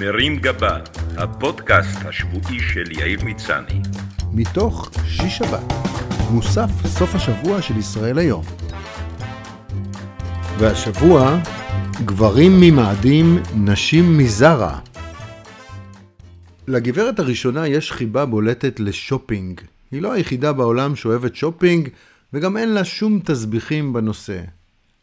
מרים גבה, הפודקאסט השבועי של יאיר מצני. מתוך שיש שבת, מוסף סוף השבוע של ישראל היום. והשבוע, גברים ממאדים, נשים מזרה. לגברת הראשונה יש חיבה בולטת לשופינג. היא לא היחידה בעולם שאוהבת שופינג, וגם אין לה שום תסביכים בנושא.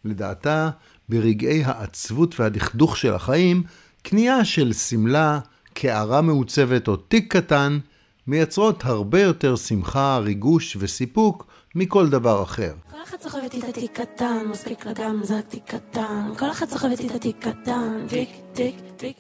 לדעתה, ברגעי העצבות והדכדוך של החיים, קנייה של שמלה, קערה מעוצבת או תיק קטן, מייצרות הרבה יותר שמחה, ריגוש וסיפוק מכל דבר אחר. כל אחד סוחב איתי את התיק קטן, מספיק לה גם זה תיק קטן. כל אחד סוחב איתי את התיק קטן, תיק, תיק. תיק.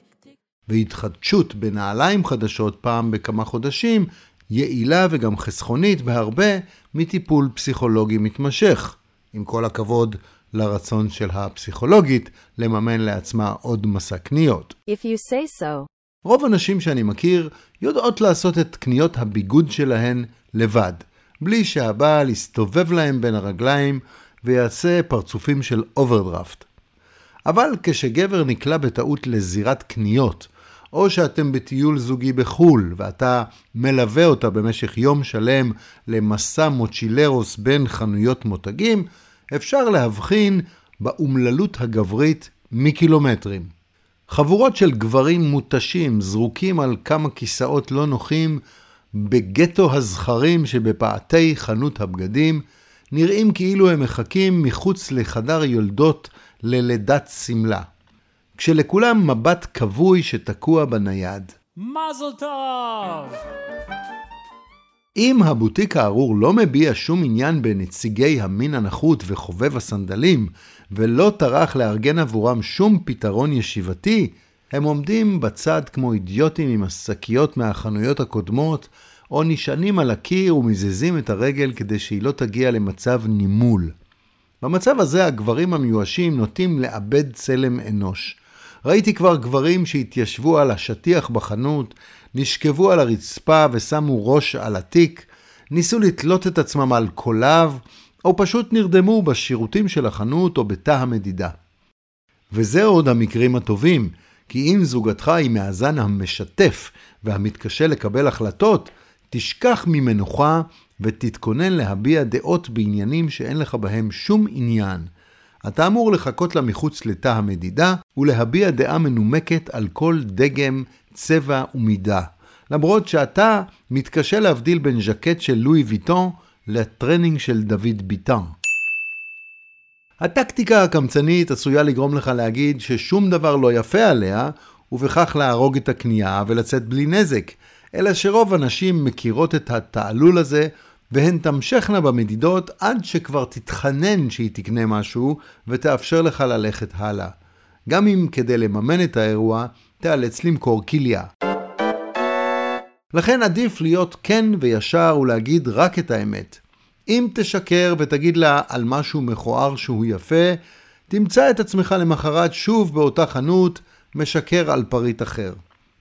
והתחדשות בנעליים חדשות פעם בכמה חודשים, יעילה וגם חסכונית בהרבה מטיפול פסיכולוגי מתמשך. עם כל הכבוד לרצון של הפסיכולוגית לממן לעצמה עוד מסע קניות. If you say so. רוב הנשים שאני מכיר יודעות לעשות את קניות הביגוד שלהן לבד, בלי שהבעל יסתובב להם בין הרגליים ויעשה פרצופים של אוברדרפט. אבל כשגבר נקלע בטעות לזירת קניות, או שאתם בטיול זוגי בחו"ל ואתה מלווה אותה במשך יום שלם למסע מוצ'ילרוס בין חנויות מותגים, אפשר להבחין באומללות הגברית מקילומטרים. חבורות של גברים מותשים זרוקים על כמה כיסאות לא נוחים בגטו הזכרים שבפאתי חנות הבגדים, נראים כאילו הם מחכים מחוץ לחדר יולדות ללידת שמלה. כשלכולם מבט כבוי שתקוע בנייד. מזל טוב! אם הבוטיק הארור לא מביע שום עניין בנציגי המין הנחות וחובב הסנדלים, ולא טרח לארגן עבורם שום פתרון ישיבתי, הם עומדים בצד כמו אידיוטים עם השקיות מהחנויות הקודמות, או נשענים על הקיר ומזיזים את הרגל כדי שהיא לא תגיע למצב נימול. במצב הזה הגברים המיואשים נוטים לאבד צלם אנוש. ראיתי כבר גברים שהתיישבו על השטיח בחנות, נשכבו על הרצפה ושמו ראש על התיק, ניסו לתלות את עצמם על קוליו, או פשוט נרדמו בשירותים של החנות או בתא המדידה. וזה עוד המקרים הטובים, כי אם זוגתך היא מהזן המשתף והמתקשה לקבל החלטות, תשכח ממנוחה ותתכונן להביע דעות בעניינים שאין לך בהם שום עניין. אתה אמור לחכות לה מחוץ לתא המדידה ולהביע דעה מנומקת על כל דגם, צבע ומידה. למרות שאתה מתקשה להבדיל בין ז'קט של לואי ויטון לטרנינג של דוד ביטן. הטקטיקה הקמצנית עשויה לגרום לך להגיד ששום דבר לא יפה עליה, ובכך להרוג את הקנייה ולצאת בלי נזק, אלא שרוב הנשים מכירות את התעלול הזה, והן תמשכנה במדידות עד שכבר תתחנן שהיא תקנה משהו, ותאפשר לך ללכת הלאה. גם אם כדי לממן את האירוע, תיאלץ למכור כליה. לכן עדיף להיות כן וישר ולהגיד רק את האמת. אם תשקר ותגיד לה על משהו מכוער שהוא יפה, תמצא את עצמך למחרת שוב באותה חנות, משקר על פריט אחר.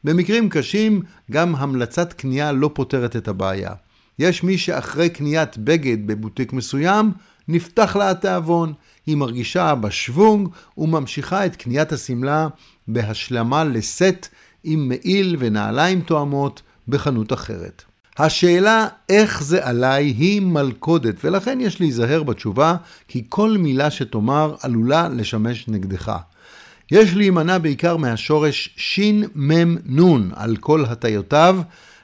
במקרים קשים, גם המלצת קנייה לא פותרת את הבעיה. יש מי שאחרי קניית בגד בבוטיק מסוים, נפתח לה התיאבון. היא מרגישה בשוונג וממשיכה את קניית השמלה בהשלמה לסט עם מעיל ונעליים תואמות בחנות אחרת. השאלה איך זה עליי היא מלכודת, ולכן יש להיזהר בתשובה, כי כל מילה שתאמר עלולה לשמש נגדך. יש להימנע בעיקר מהשורש שמ"ם נון על כל הטיותיו,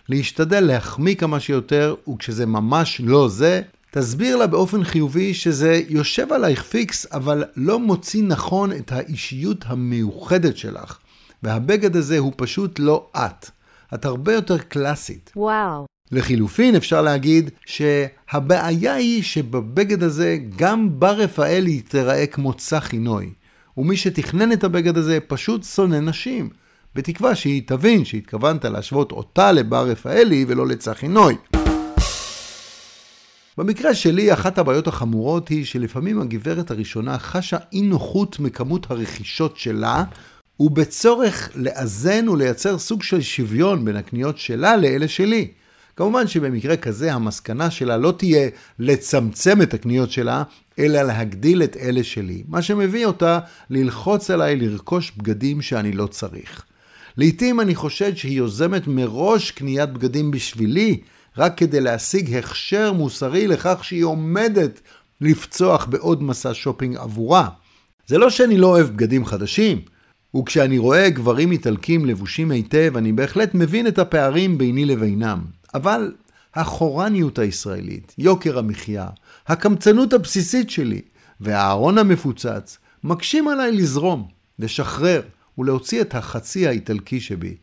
להשתדל להחמיא כמה שיותר, וכשזה ממש לא זה, תסביר לה באופן חיובי שזה יושב עלייך פיקס, אבל לא מוציא נכון את האישיות המיוחדת שלך. והבגד הזה הוא פשוט לא את. את הרבה יותר קלאסית. וואו. לחילופין אפשר להגיד שהבעיה היא שבבגד הזה גם בר רפאלי תיראה כמו צחי נוי. ומי שתכנן את הבגד הזה פשוט שונא נשים. בתקווה שהיא תבין שהתכוונת להשוות אותה לבר רפאלי ולא לצחי נוי. במקרה שלי, אחת הבעיות החמורות היא שלפעמים הגברת הראשונה חשה אי נוחות מכמות הרכישות שלה, ובצורך לאזן ולייצר סוג של שוויון בין הקניות שלה לאלה שלי. כמובן שבמקרה כזה המסקנה שלה לא תהיה לצמצם את הקניות שלה, אלא להגדיל את אלה שלי, מה שמביא אותה ללחוץ עליי לרכוש בגדים שאני לא צריך. לעתים אני חושד שהיא יוזמת מראש קניית בגדים בשבילי, רק כדי להשיג הכשר מוסרי לכך שהיא עומדת לפצוח בעוד מסע שופינג עבורה. זה לא שאני לא אוהב בגדים חדשים, וכשאני רואה גברים איטלקים לבושים היטב, אני בהחלט מבין את הפערים ביני לבינם. אבל החורניות הישראלית, יוקר המחיה, הקמצנות הבסיסית שלי והארון המפוצץ מקשים עליי לזרום, לשחרר ולהוציא את החצי האיטלקי שבי.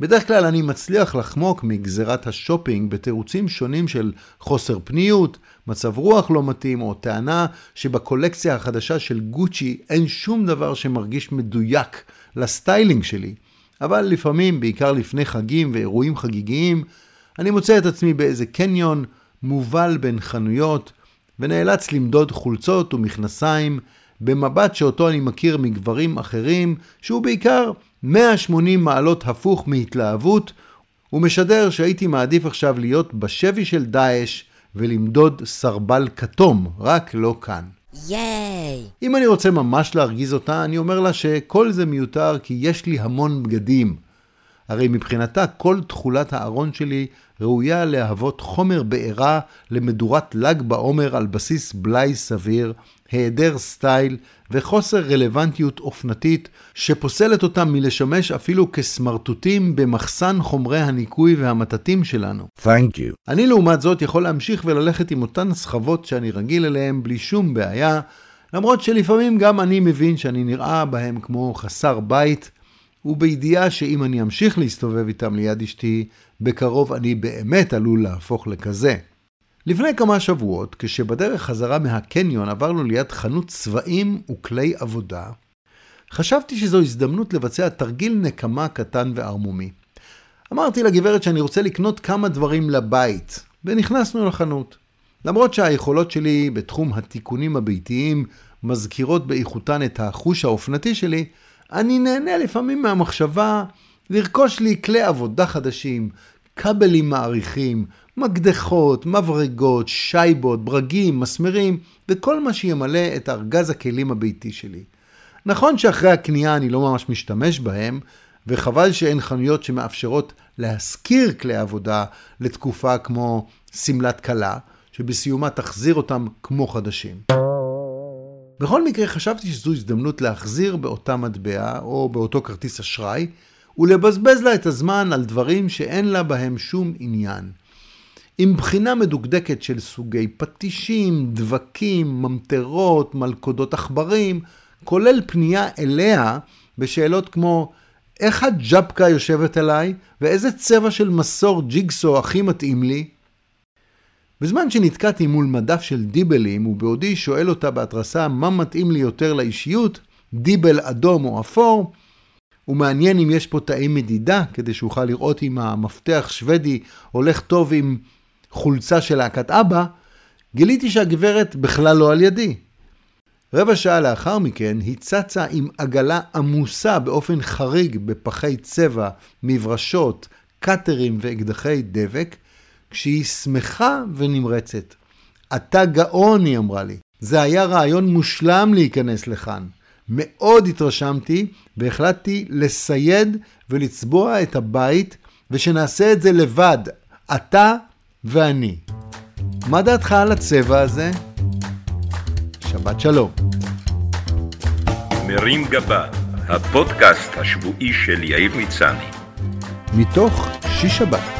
בדרך כלל אני מצליח לחמוק מגזירת השופינג בתירוצים שונים של חוסר פניות, מצב רוח לא מתאים או טענה שבקולקציה החדשה של גוצ'י אין שום דבר שמרגיש מדויק לסטיילינג שלי. אבל לפעמים, בעיקר לפני חגים ואירועים חגיגיים, אני מוצא את עצמי באיזה קניון מובל בין חנויות ונאלץ למדוד חולצות ומכנסיים במבט שאותו אני מכיר מגברים אחרים, שהוא בעיקר 180 מעלות הפוך מהתלהבות, הוא משדר שהייתי מעדיף עכשיו להיות בשבי של דאעש ולמדוד סרבל כתום, רק לא כאן. ייי! אם אני רוצה ממש להרגיז אותה, אני אומר לה שכל זה מיותר כי יש לי המון בגדים. הרי מבחינתה כל תכולת הארון שלי ראויה להוות חומר בעירה למדורת ל"ג בעומר על בסיס בלאי סביר, היעדר סטייל וחוסר רלוונטיות אופנתית שפוסלת אותם מלשמש אפילו כסמרטוטים במחסן חומרי הניקוי והמטטים שלנו. Thank you. אני לעומת זאת יכול להמשיך וללכת עם אותן סחבות שאני רגיל אליהן בלי שום בעיה, למרות שלפעמים גם אני מבין שאני נראה בהם כמו חסר בית, ובידיעה שאם אני אמשיך להסתובב איתם ליד אשתי, בקרוב אני באמת עלול להפוך לכזה. לפני כמה שבועות, כשבדרך חזרה מהקניון עברנו ליד חנות צבעים וכלי עבודה, חשבתי שזו הזדמנות לבצע תרגיל נקמה קטן וערמומי. אמרתי לגברת שאני רוצה לקנות כמה דברים לבית, ונכנסנו לחנות. למרות שהיכולות שלי בתחום התיקונים הביתיים מזכירות באיכותן את החוש האופנתי שלי, אני נהנה לפעמים מהמחשבה לרכוש לי כלי עבודה חדשים, כבלים מעריכים, מקדחות, מברגות, שייבות, ברגים, מסמרים, וכל מה שימלא את ארגז הכלים הביתי שלי. נכון שאחרי הקנייה אני לא ממש משתמש בהם, וחבל שאין חנויות שמאפשרות להשכיר כלי עבודה לתקופה כמו שמלת כלה, שבסיומה תחזיר אותם כמו חדשים. בכל מקרה חשבתי שזו הזדמנות להחזיר באותה מטבע או באותו כרטיס אשראי ולבזבז לה את הזמן על דברים שאין לה בהם שום עניין. עם בחינה מדוקדקת של סוגי פטישים, דבקים, ממטרות, מלכודות עכברים, כולל פנייה אליה בשאלות כמו איך הג'פקה יושבת עליי ואיזה צבע של מסור ג'יגסו הכי מתאים לי. בזמן שנתקעתי מול מדף של דיבלים ובעודי שואל אותה בהתרסה מה מתאים לי יותר לאישיות, דיבל אדום או אפור, ומעניין אם יש פה תאי מדידה כדי שאוכל לראות אם המפתח שוודי הולך טוב עם חולצה של להקת אבא, גיליתי שהגברת בכלל לא על ידי. רבע שעה לאחר מכן היא צצה עם עגלה עמוסה באופן חריג בפחי צבע, מברשות, קאטרים ואקדחי דבק, כשהיא שמחה ונמרצת. אתה גאון, היא אמרה לי. זה היה רעיון מושלם להיכנס לכאן. מאוד התרשמתי והחלטתי לסייד ולצבוע את הבית ושנעשה את זה לבד, אתה ואני. מה דעתך על הצבע הזה? שבת שלום. מרים גבה, הפודקאסט השבועי של יאיר מצני. מתוך שיש שבת,